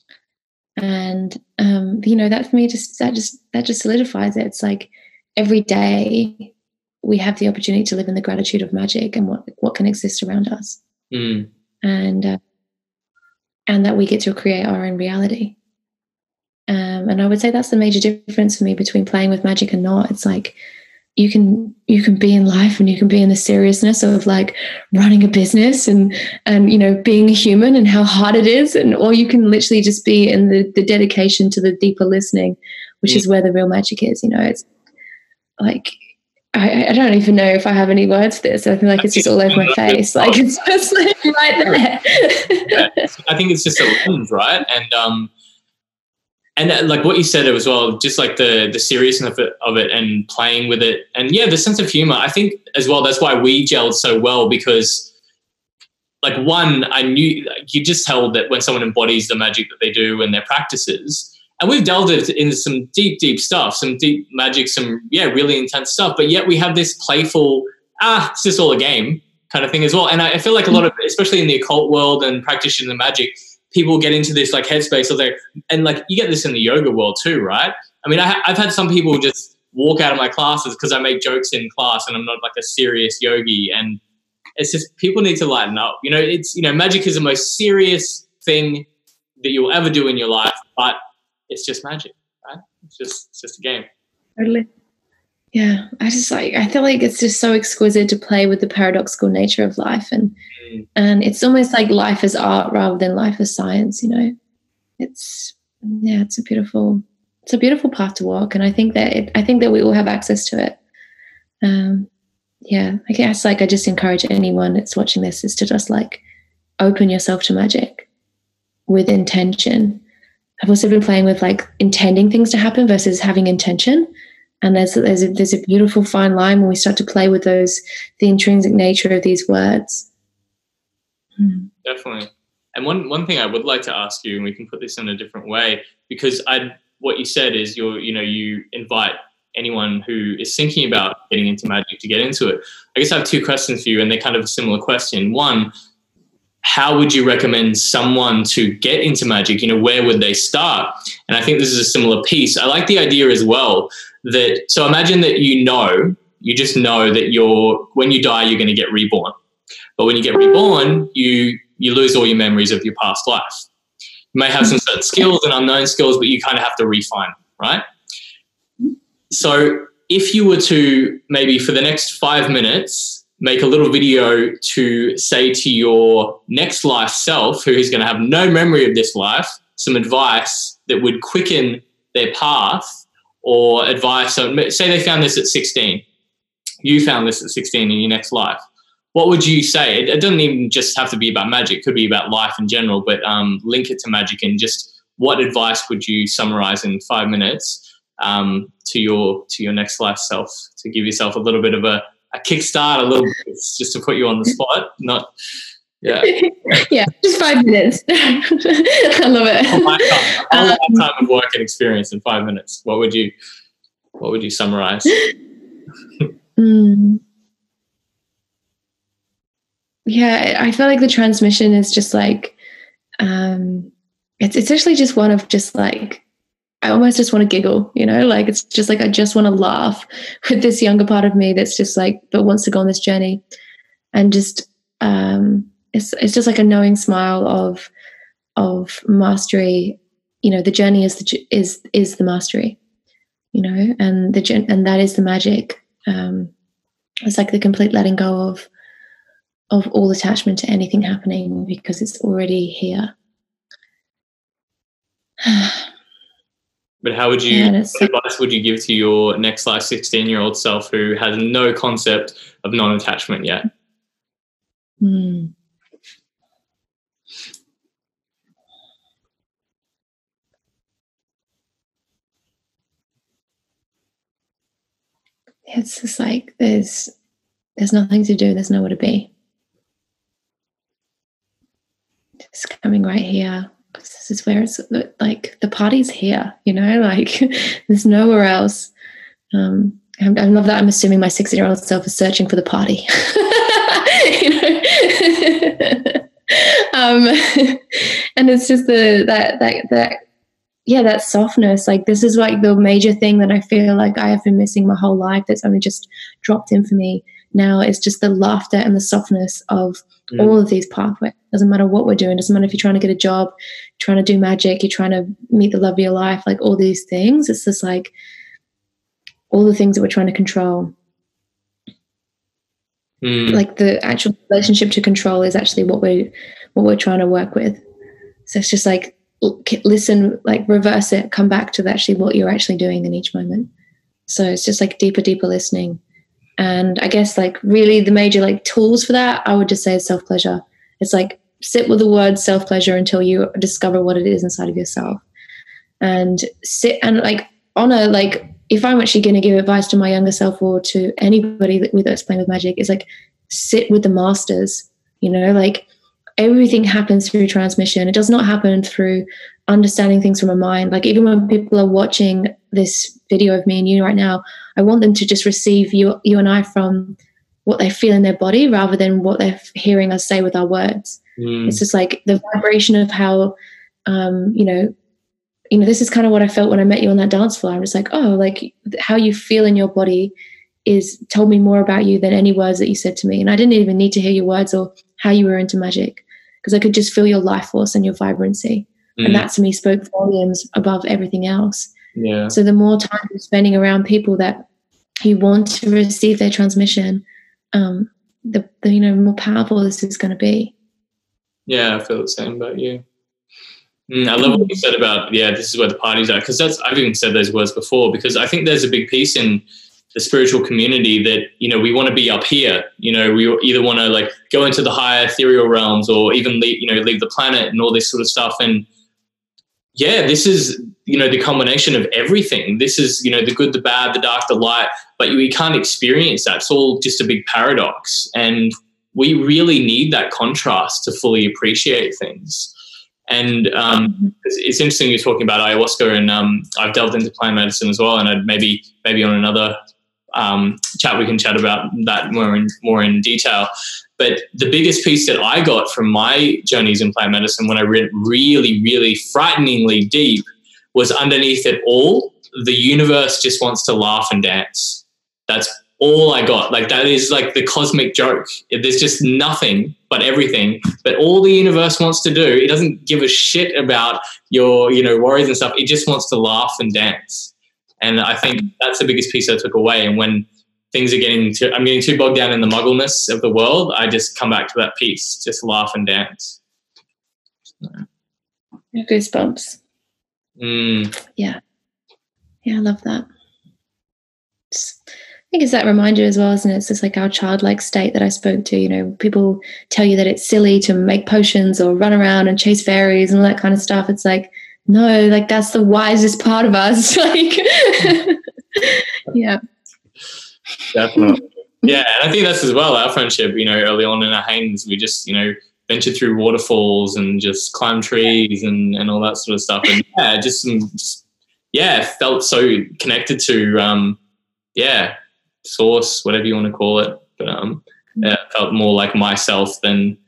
And um, you know that for me just that just that just solidifies it. It's like every day we have the opportunity to live in the gratitude of magic and what what can exist around us, mm. and uh, and that we get to create our own reality. Um, and I would say that's the major difference for me between playing with magic and not. It's like you can you can be in life and you can be in the seriousness of like running a business and and you know being a human and how hard it is and or you can literally just be in the the dedication to the deeper listening which is where the real magic is you know it's like I, I don't even know if I have any words for this. I feel like it's just all over my face. Like it's [laughs] just like right there. yeah. I think it's just a lens, right? And um, and uh, like what you said as well, just like the the seriousness of it, of it and playing with it, and yeah, the sense of humor. I think as well. That's why we gelled so well because, like, one, I knew like, you just held that when someone embodies the magic that they do and their practices. And we've delved into some deep, deep stuff, some deep magic, some yeah, really intense stuff. But yet we have this playful, ah, it's just all a game kind of thing as well. And I, feel like a lot of, especially in the occult world and practitioners of magic, people get into this like headspace of there, and like you get this in the yoga world too, right? I mean, I, I've had some people just walk out of my classes because I make jokes in class and I'm not like a serious yogi. And it's just people need to lighten up. You know, it's you know, magic is the most serious thing that you'll ever do in your life, but it's just magic, right? It's just it's just a game. Totally. Yeah, I just like I feel like it's just so exquisite to play with the paradoxical nature of life and mm. and it's almost like life is art rather than life is science, you know. It's yeah, it's a beautiful it's a beautiful path to walk and I think that it, I think that we all have access to it. Um yeah, I guess like I just encourage anyone that's watching this is to just like open yourself to magic with intention. I've also been playing with like intending things to happen versus having intention. And there's there's a, there's a beautiful fine line when we start to play with those the intrinsic nature of these words. Hmm. definitely. And one one thing i would like to ask you and we can put this in a different way because i what you said is you're you know you invite anyone who is thinking about getting into magic to get into it. I guess i have two questions for you and they're kind of a similar question. One how would you recommend someone to get into magic? You know where would they start? And i think this is a similar piece. I like the idea as well that so imagine that you know you just know that you're when you die you're going to get reborn. But when you get reborn you you lose all your memories of your past life. You may have some certain skills and unknown skills but you kind of have to refine them right? So if you were to maybe for the next five minutes make a little video to say to your next life self who is going to have no memory of this life some advice that would quicken their path or advice. So say they found this at 16. You found this at 16 in your next life. What would you say? It, it doesn't even just have to be about magic. It could be about life in general, but um, link it to magic and just what advice would you summarize in five minutes um, to your to your next life self to give yourself a little bit of a, a kickstart, a little [laughs] bit just to put you on the spot, not yeah. [laughs] yeah, just five minutes. [laughs] I love it. A lifetime, a um, lifetime of work and experience in five minutes. What would you what would you summarize? mm. Yeah, I feel like the transmission is just like um it's it's actually just one of just like I almost just want to giggle, you know, like it's just like I just want to laugh [laughs] with this younger part of me that's just like but wants to go on this journey. And just um it's it's just like a knowing smile of of mastery. You know the journey is the is is the mastery you know? And the and that is the magic. Um it's like the complete letting go of of all attachment to anything happening because it's already here [sighs] [sighs] but how would you yeah, what advice would you give to your next life 16 year old self who has no concept of non-attachment yet? Hmm. it's just like there's there's nothing to do. There's nowhere to be. Just coming right here this is where it's like the party's here, you know, [laughs] like there's nowhere else. Um, I, love that. I'm assuming my 16 year old self is searching for the party. [laughs] you know? [laughs] um, and it's just the that that that yeah that softness like this is like the major thing that i feel like i have been missing my whole life that's only just dropped in for me now is just the laughter and the softness of mm. all of these pathways. Doesn't matter what we're doing. Doesn't matter if you're trying to get a job trying to do magic you're trying to meet the love of your life like all these things. It's just like all the things that we're trying to control. Mm. like the actual relationship to control is actually what we're what we're trying to work with. So it's just like listen like reverse it come back to actually what you're actually doing in each moment. So it's just like deeper deeper listening and i guess like really the major like tools for that i would just say self pleasure it's like sit with the word self pleasure until you discover what it is inside of yourself and sit and like honor like if I'm actually going to give advice to my younger self or to anybody that, that's playing with magic, is like sit with the masters. You know, like everything happens through transmission. It does not happen through understanding things from a mind. Like even when people are watching this video of me and you right now, I want them to just receive you, you and I from what they feel in their body rather than what they're hearing us say with our words. Mm. It's just like the vibration of how, um, you know, you know, this is kind of what I felt when I met you on that dance floor. I was like, oh, like how you feel in your body is told me more about you than any words that you said to me. And I didn't even need to hear your words or how you were into magic because I could just feel your life force and your vibrancy. Mm. And that to me spoke volumes above everything else. Yeah. So the more time you're spending around people that you want to receive their transmission, um, the, the you know more powerful this is going to be. Yeah, I feel the same about you. Mm, I love what you said about yeah, this is where the parties are because that's I've even said those words before because I think there's a big piece in the spiritual community that you know we want to be up here. You know, we either want to like go into the higher ethereal realms or even leave, you know leave the planet and all this sort of stuff. And yeah, this is you know the combination of everything. This is you know the good, the bad, the dark, the light. But we can't experience that. It's all just a big paradox, and we really need that contrast to fully appreciate things. And um, it's, it's interesting you're talking about ayahuasca, and um, I've delved into plant medicine as well. And I'd maybe maybe on another um, chat we can chat about that more in more in detail. But the biggest piece that I got from my journeys in plant medicine when I read really, really frighteningly deep was underneath it all, the universe just wants to laugh and dance. That's all I got. Like that is like the cosmic joke. There's just nothing but everything. But all the universe wants to do, it doesn't give a shit about your, you know, worries and stuff. It just wants to laugh and dance. And I think that's the biggest piece I took away. And when things are getting too, I'm getting too bogged down in the muggleness of the world, I just come back to that piece, just laugh and dance. Goosebumps. Mm, Yeah, I love that. It's- I think it's that reminder as well, isn't it? It's just like our childlike state that I spoke to. You know, people tell you that it's silly to make potions or run around and chase fairies and all that kind of stuff. It's like, no, like that's the wisest part of us. [laughs] like, [laughs] yeah, definitely. Yeah, and I think that's as well our friendship. You know, early on in our hangs, we just you know ventured through waterfalls and just climbed trees and and all that sort of stuff. And yeah, just some, yeah, felt so connected to um, yeah, source, whatever you want to call it. But um, yeah, felt more like myself than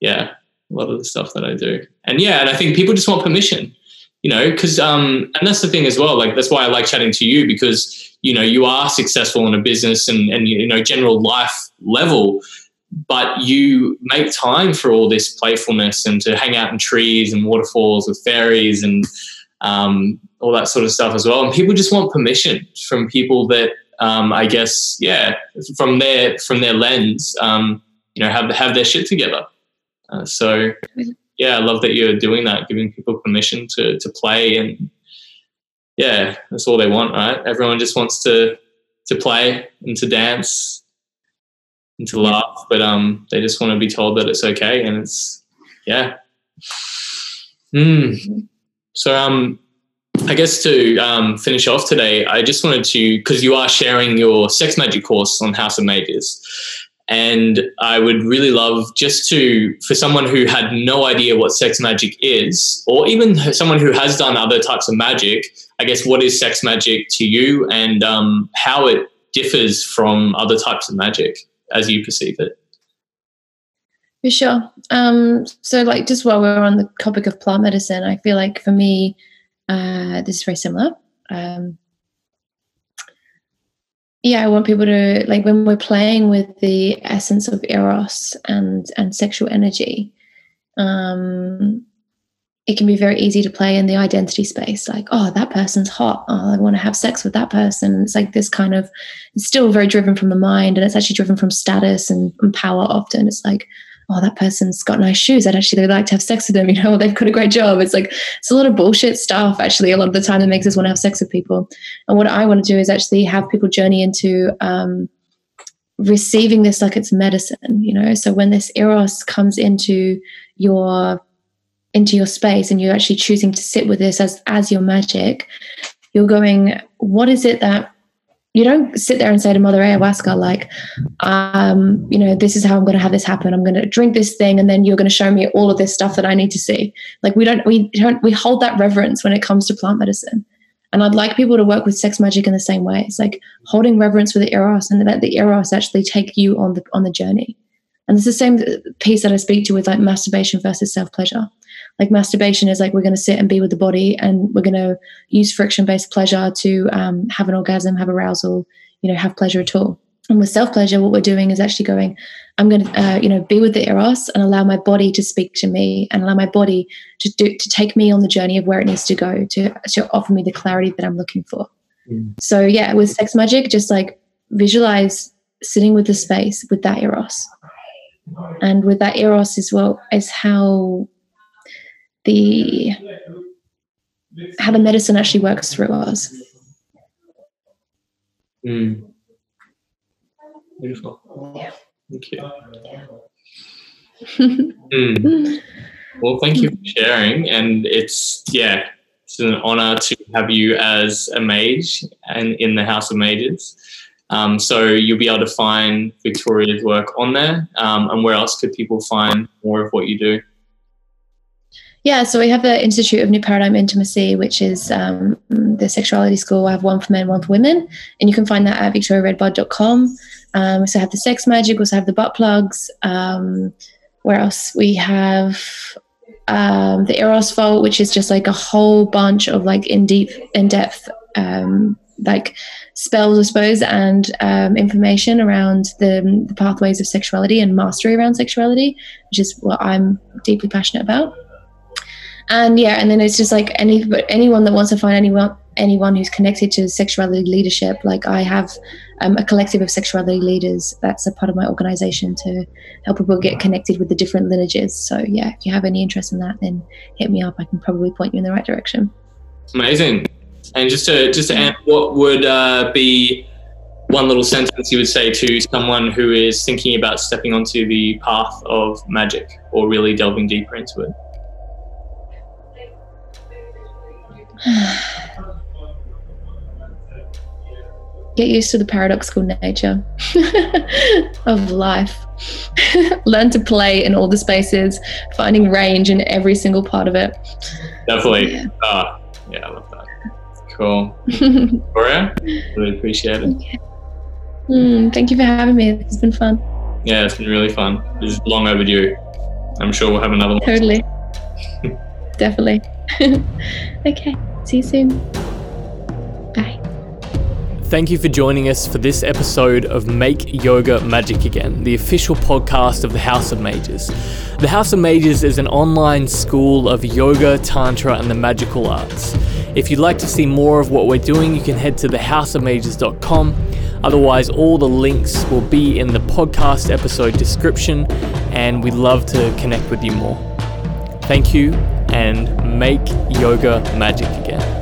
yeah, a lot of the stuff that I do. And yeah, and I think people just want permission. You know, because um, and that's the thing as well. Like that's why I like chatting to you because you know you are successful in a business and and you know general life level but you make time for all this playfulness and to hang out in trees and waterfalls with fairies and um, all that sort of stuff as well and people just want permission from people that um, i guess yeah from their from their lens um, you know have have their shit together uh, so yeah i love that you're doing that giving people permission to to play and yeah, that's all they want, right? Everyone just wants to to play and to dance and to laugh, but um, they just want to be told that it's okay, and it's yeah. Mm. So um, I guess to um, finish off today, I just wanted to because you are sharing your sex magic course on House of Mages, And I would really love just to, for someone who had no idea what sex magic is, or even someone who has done other types of magic, I guess, what is sex magic to you and um, how it differs from other types of magic as you perceive it? For sure. Um, so, like, just while we're on the topic of plant medicine, I feel like for me, uh, this is very similar. Um, yeah, I want people to like when we're playing with the essence of eros and and sexual energy. Um, it can be very easy to play in the identity space, like, oh, that person's hot. Oh, I want to have sex with that person. It's like this kind of, it's still very driven from the mind, and it's actually driven from status and, and power. Often, it's like, oh, that person's got nice shoes. I'd actually like to have sex with them. You know, [laughs] they've got a great job. It's like, it's a lot of bullshit stuff, actually, a lot of the time that makes us want to have sex with people. And what I want to do is actually have people journey into um, receiving this like it's medicine, you know? So when this eros comes into your into your space and you're actually choosing to sit with this as as your magic you're going what is it that you don't sit there and say to Mother Ayahuasca, like, um, you know, this is how I'm going to have this happen. I'm going to drink this thing, and then you're going to show me all of this stuff that I need to see. Like, we don't, we don't, we hold that reverence when it comes to plant medicine. And I'd like people to work with sex magic in the same way. It's like holding reverence for the eros, and let the eros actually take you on the on the journey. And it's the same piece that I speak to with like masturbation versus self pleasure like masturbation is like we're going to sit and be with the body and we're going to use friction based pleasure to um, have an orgasm have arousal you know have pleasure at all. And with self pleasure what we're doing is actually going i'm going to uh, you know be with the eros and allow my body to speak to me and allow my body to do to take me on the journey of where it needs to go to to offer me the clarity that i'm looking for. Mm. so yeah with sex magic just like visualize sitting with the space with that eros. And with that eros as well is how the how the medicine actually works through us. Mm. Beautiful. Yeah. Thank you. [laughs] mm. Well, thank you for sharing, and it's yeah, it's an honor to have you as a mage and in the House of Mages. Um, so you'll be able to find Victoria's work on there. Um, and where else could people find more of what you do? Yeah, so we have the Institute of New Paradigm Intimacy, which is um, the sexuality school. I have one for men, one for women, and you can find that at victoriaredbud.com. Um, we also have the sex magic, we also have the butt plugs. Um, where else? We have um, the Eros Vault, which is just like a whole bunch of like in deep, in depth, um, like spells, I suppose, and um, information around the, the pathways of sexuality and mastery around sexuality, which is what I'm deeply passionate about and yeah and then it's just like any but anyone that wants to find anyone anyone who's connected to sexuality leadership like i have um, a collective of sexuality leaders that's a part of my organization to help people get connected with the different lineages. So yeah if you have any interest in that then hit me up. I can probably point you in the right direction. Amazing. And just to just to end what would uh, be one little sentence you would say to someone who is thinking about stepping onto the path of magic or really delving deeper into it [sighs] Get used to the paradoxical nature [laughs] of life. [laughs] Learn to play in all the spaces, finding range in every single part of it. Definitely. Yeah, uh, yeah I love that. Cool. [laughs] Victoria, really appreciate it. Okay. Mm, thank you for having me. It's been fun. Yeah, it's been really fun. It's long overdue. I'm sure we'll have another one. Totally. Definitely. [laughs] okay. See you soon. Bye. Thank you for joining us for this episode of Make Yoga Magic Again, the official podcast of the House of Mages. The House of Mages is an online school of yoga, tantra, and the magical arts. If you'd like to see more of what we're doing, you can head to thehouseofmages.com. Otherwise, all the links will be in the podcast episode description, and we'd love to connect with you more. Thank you and make yoga magic again.